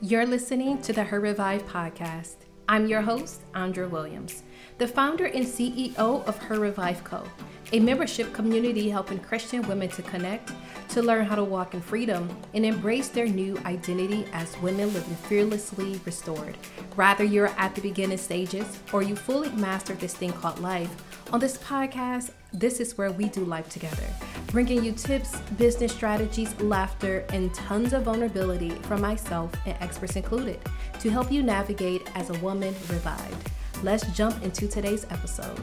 You're listening to the Her Revived podcast. I'm your host, Andra Williams, the founder and CEO of Her Revived Co., a membership community helping Christian women to connect, to learn how to walk in freedom, and embrace their new identity as women living fearlessly restored. Rather, you're at the beginning stages or you fully mastered this thing called life. On this podcast, this is where we do life together, bringing you tips, business strategies, laughter, and tons of vulnerability from myself and experts included to help you navigate as a woman revived. Let's jump into today's episode.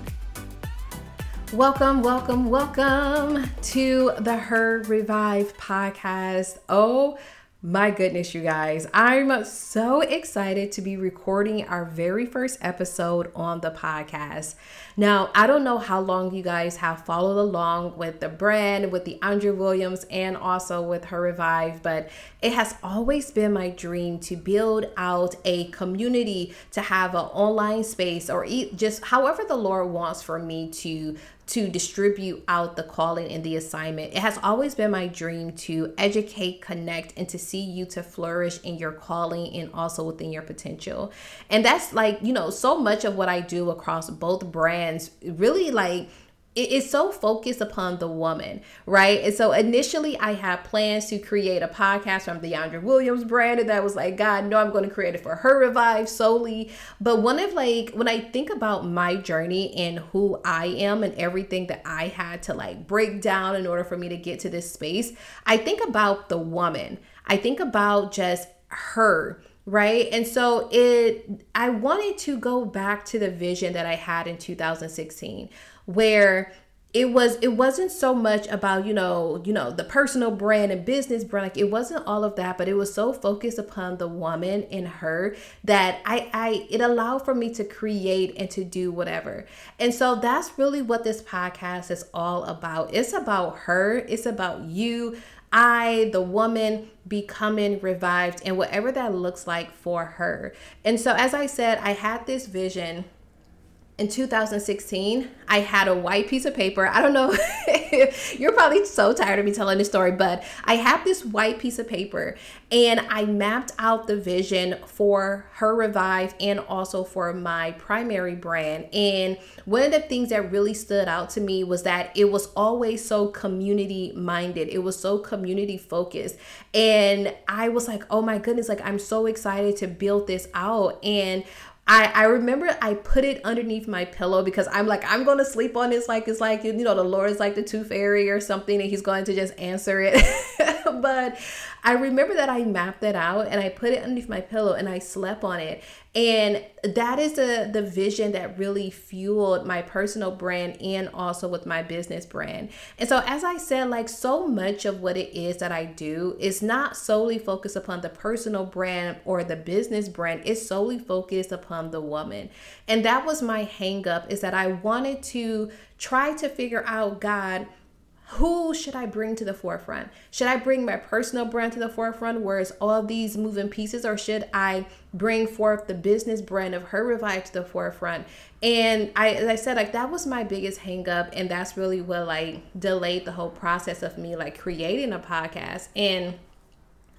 Welcome, welcome, welcome to the Her Revived podcast. Oh, my goodness, you guys, I'm so excited to be recording our very first episode on the podcast. Now, I don't know how long you guys have followed along with the brand, with the Andra Williams, and also with Her Revived, but it has always been my dream to build out a community, to have an online space, or just however the Lord wants for me to to distribute out the calling and the assignment. It has always been my dream to educate, connect, and to see you to flourish in your calling and also within your potential. And that's like, you know, so much of what I do across both brands really like it is so focused upon the woman, right? And so initially I had plans to create a podcast from the Andra Williams brand, and that was like, God, no, I'm going to create it for her revived solely. But one of like when I think about my journey and who I am and everything that I had to like break down in order for me to get to this space, I think about the woman. I think about just her right and so it i wanted to go back to the vision that i had in 2016 where it was it wasn't so much about you know you know the personal brand and business brand like it wasn't all of that but it was so focused upon the woman in her that i i it allowed for me to create and to do whatever. And so that's really what this podcast is all about. It's about her. It's about you I, the woman, becoming revived and whatever that looks like for her. And so, as I said, I had this vision in 2016, I had a white piece of paper. I don't know, you're probably so tired of me telling this story, but I have this white piece of paper and I mapped out the vision for Her Revived and also for my primary brand. And one of the things that really stood out to me was that it was always so community minded, it was so community focused. And I was like, oh my goodness, like I'm so excited to build this out. And I, I remember I put it underneath my pillow because I'm like, I'm going to sleep on this like it's like, you know, the Lord is like the tooth fairy or something and he's going to just answer it. but I remember that I mapped that out and I put it underneath my pillow and I slept on it. And that is the the vision that really fueled my personal brand and also with my business brand. And so as I said, like so much of what it is that I do is not solely focused upon the personal brand or the business brand. It's solely focused upon the woman. And that was my hang up is that I wanted to try to figure out God who should I bring to the forefront? Should I bring my personal brand to the forefront, where it's all these moving pieces, or should I bring forth the business brand of Her Revived to the forefront? And I, as I said, like that was my biggest hangup, and that's really what like delayed the whole process of me like creating a podcast. And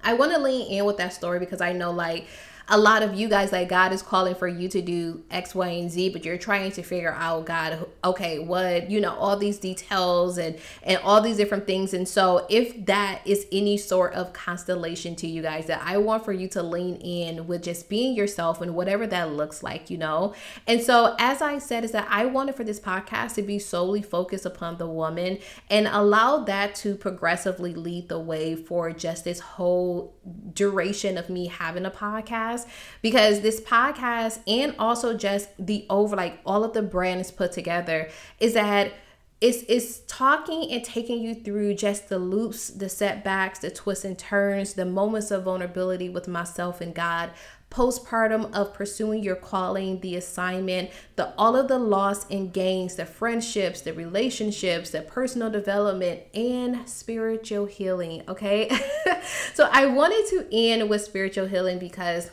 I want to lean in with that story because I know like a lot of you guys like God is calling for you to do X, Y, and Z, but you're trying to figure out God, okay, what you know, all these details and and all these different things. And so, if that is any sort of constellation to you guys, that I want for you to lean in with just being yourself and whatever that looks like, you know. And so, as I said, is that I wanted for this podcast to be solely focused upon the woman and allow that to progressively lead the way for just this whole duration of me having a podcast podcast because this podcast and also just the over like all of the brands put together is that it's it's talking and taking you through just the loops, the setbacks, the twists and turns, the moments of vulnerability with myself and God, postpartum of pursuing your calling, the assignment, the all of the loss and gains, the friendships, the relationships, the personal development and spiritual healing, okay? so I wanted to end with spiritual healing because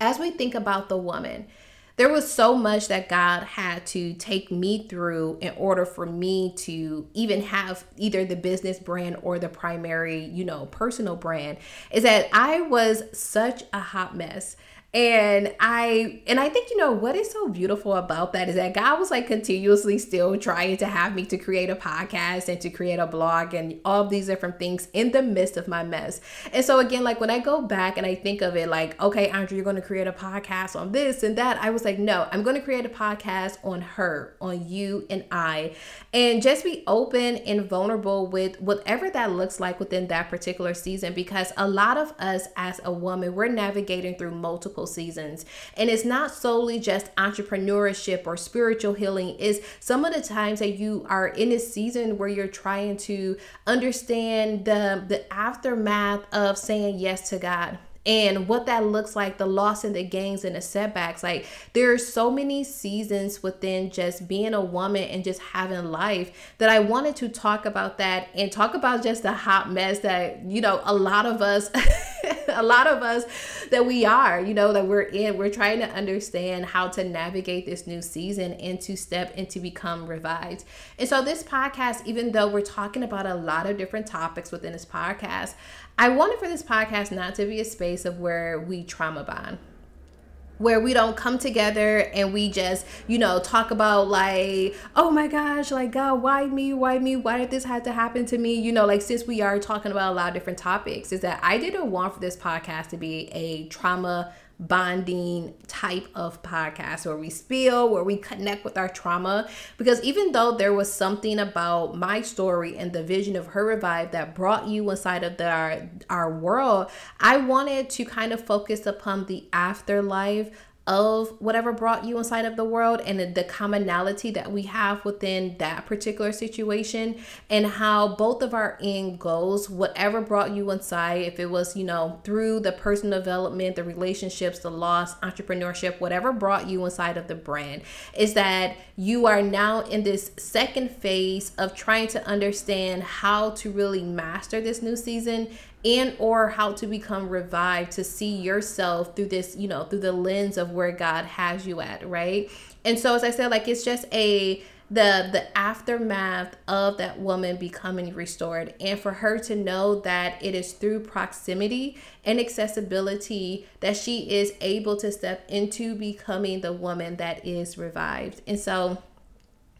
as we think about the woman, there was so much that God had to take me through in order for me to even have either the business brand or the primary, you know, personal brand. Is that I was such a hot mess and i and i think you know what is so beautiful about that is that god was like continuously still trying to have me to create a podcast and to create a blog and all these different things in the midst of my mess. And so again like when i go back and i think of it like okay Andra you're going to create a podcast on this and that i was like no i'm going to create a podcast on her on you and i and just be open and vulnerable with whatever that looks like within that particular season because a lot of us as a woman we're navigating through multiple seasons. And it's not solely just entrepreneurship or spiritual healing, is some of the times that you are in a season where you're trying to understand the the aftermath of saying yes to God and what that looks like the loss and the gains and the setbacks like there are so many seasons within just being a woman and just having life that i wanted to talk about that and talk about just the hot mess that you know a lot of us a lot of us that we are you know that we're in we're trying to understand how to navigate this new season and to step into become revived. And so this podcast even though we're talking about a lot of different topics within this podcast I wanted for this podcast not to be a space of where we trauma bond where we don't come together and we just, you know, talk about like, oh my gosh, like God, why me? Why me? Why did this have to happen to me? You know, like since we are talking about a lot of different topics, is that I didn't want for this podcast to be a trauma bonding type of podcast where we spill, where we connect with our trauma. Because even though there was something about my story and the vision of her revived that brought you inside of the, our, our world, I wanted to kind of focus upon the afterlife of whatever brought you inside of the world and the commonality that we have within that particular situation and how both of our end goals whatever brought you inside if it was you know through the personal development the relationships the loss entrepreneurship whatever brought you inside of the brand is that you are now in this second phase of trying to understand how to really master this new season and or how to become revived to see yourself through this you know through the lens of where god has you at right? And so as i said like it's just a the the aftermath of that woman becoming restored and for her to know that it is through proximity and accessibility that she is able to step into becoming the woman that is revived. And so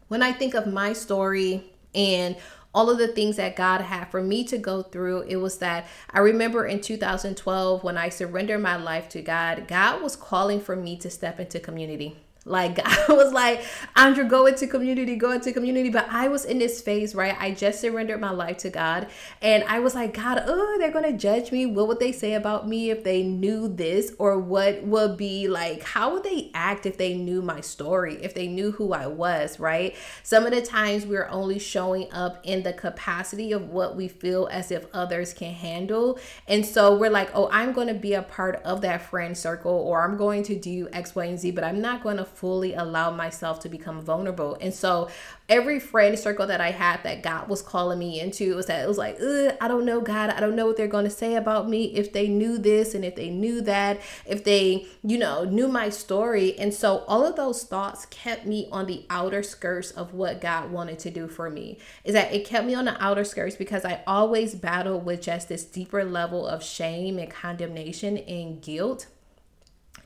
when i think of my story and all of the things that God had for me to go through. It was that I remember in 2012 when I surrendered my life to God, God was calling for me to step into community. Like I was like, Andra, go into community, go into community. But I was in this phase, right? I just surrendered my life to God. And I was like, God, oh, they're gonna judge me. What would they say about me if they knew this? Or what would be like, how would they act if they knew my story, if they knew who I was, right? Some of the times we're only showing up in the capacity of what we feel as if others can handle. And so we're like, oh, I'm gonna be a part of that friend circle, or I'm going to do X, Y, and Z, but I'm not gonna fully allow myself to become vulnerable. And so every friend circle that I had that God was calling me into was that it was like, I don't know, God, I don't know what they're going to say about me if they knew this and if they knew that, if they, you know, knew my story. And so all of those thoughts kept me on the outer skirts of what God wanted to do for me. Is that it kept me on the outer skirts because I always battled with just this deeper level of shame and condemnation and guilt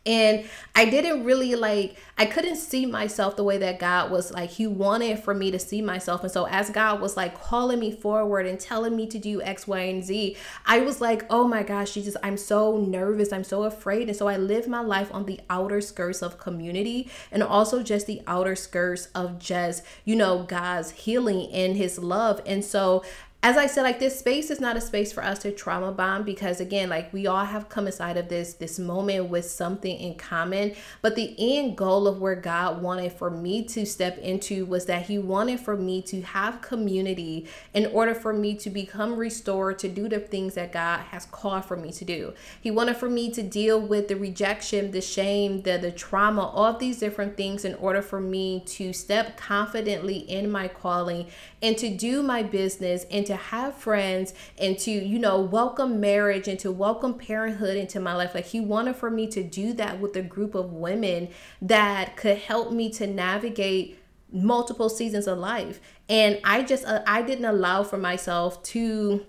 and I didn't really like, I couldn't see myself the way that God was like, He wanted for me to see myself. And so, as God was like calling me forward and telling me to do X, Y, and Z, I was like, oh my gosh, Jesus, I'm so nervous. I'm so afraid. And so, I lived my life on the outer skirts of community and also just the outer skirts of just, you know, God's healing and His love. And so, as I said, like this space is not a space for us to trauma bomb because again, like we all have come inside of this this moment with something in common. But the end goal of where God wanted for me to step into was that He wanted for me to have community in order for me to become restored to do the things that God has called for me to do. He wanted for me to deal with the rejection, the shame, the the trauma, all these different things in order for me to step confidently in my calling and to do my business and to to have friends and to, you know, welcome marriage and to welcome parenthood into my life. Like he wanted for me to do that with a group of women that could help me to navigate multiple seasons of life. And I just uh, I didn't allow for myself to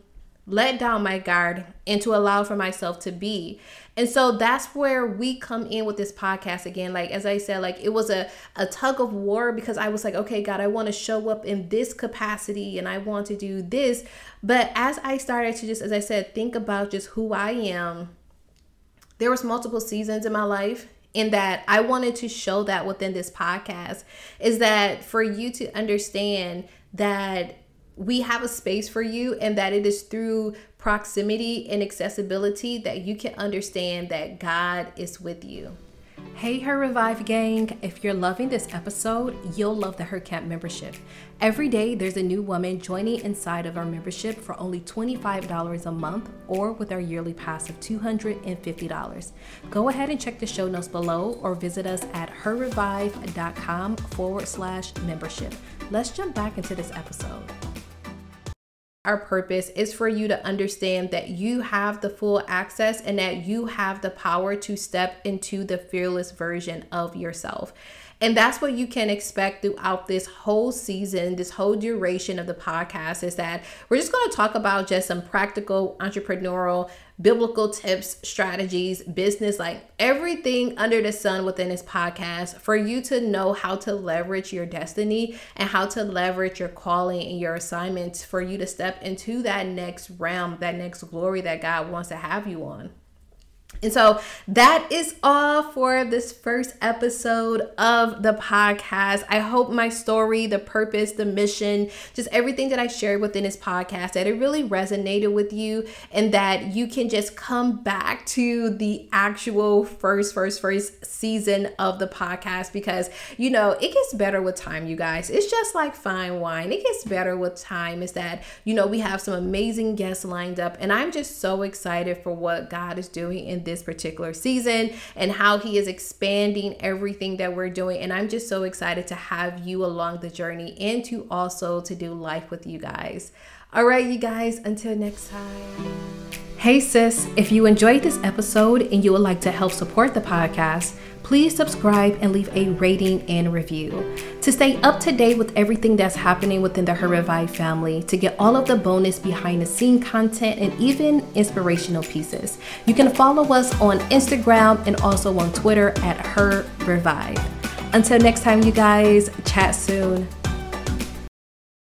let down my guard and to allow for myself to be. And so that's where we come in with this podcast again. Like, as I said, like it was a, a tug of war because I was like, okay, God, I want to show up in this capacity and I want to do this. But as I started to just, as I said, think about just who I am, there was multiple seasons in my life in that I wanted to show that within this podcast is that for you to understand that we have a space for you and that it is through proximity and accessibility that you can understand that God is with you. Hey, Her Revived gang. If you're loving this episode, you'll love the Her Camp membership. Every day, there's a new woman joining inside of our membership for only $25 a month or with our yearly pass of $250. Go ahead and check the show notes below or visit us at herrevived.com forward slash membership. Let's jump back into this episode our purpose is for you to understand that you have the full access and that you have the power to step into the fearless version of yourself. And that's what you can expect throughout this whole season, this whole duration of the podcast is that we're just going to talk about just some practical entrepreneurial biblical tips, strategies, business, like everything under the sun within this podcast for you to know how to leverage your destiny and how to leverage your calling and your assignments for you to step into that next realm, that next glory that God wants to have you on. And so that is all for this first episode of the podcast. I hope my story, the purpose, the mission, just everything that I shared within this podcast, that it really resonated with you and that you can just come back to the actual first, first, first season of the podcast because, you know, it gets better with time, you guys. It's just like fine wine, it gets better with time. Is that, you know, we have some amazing guests lined up, and I'm just so excited for what God is doing in this particular season and how He is expanding everything that we're doing. And I'm just so excited to have you along the journey and to also to do life with you guys. All right, you guys, until next time. Hey, sis, if you enjoyed this episode and you would like to help support the podcast, please subscribe and leave a rating and review. To stay up to date with everything that's happening within the Her Revived family, to get all of the bonus behind the scene content and even inspirational pieces, you can follow us on Instagram and also on Twitter at Her Revived. Until next time, you guys, chat soon.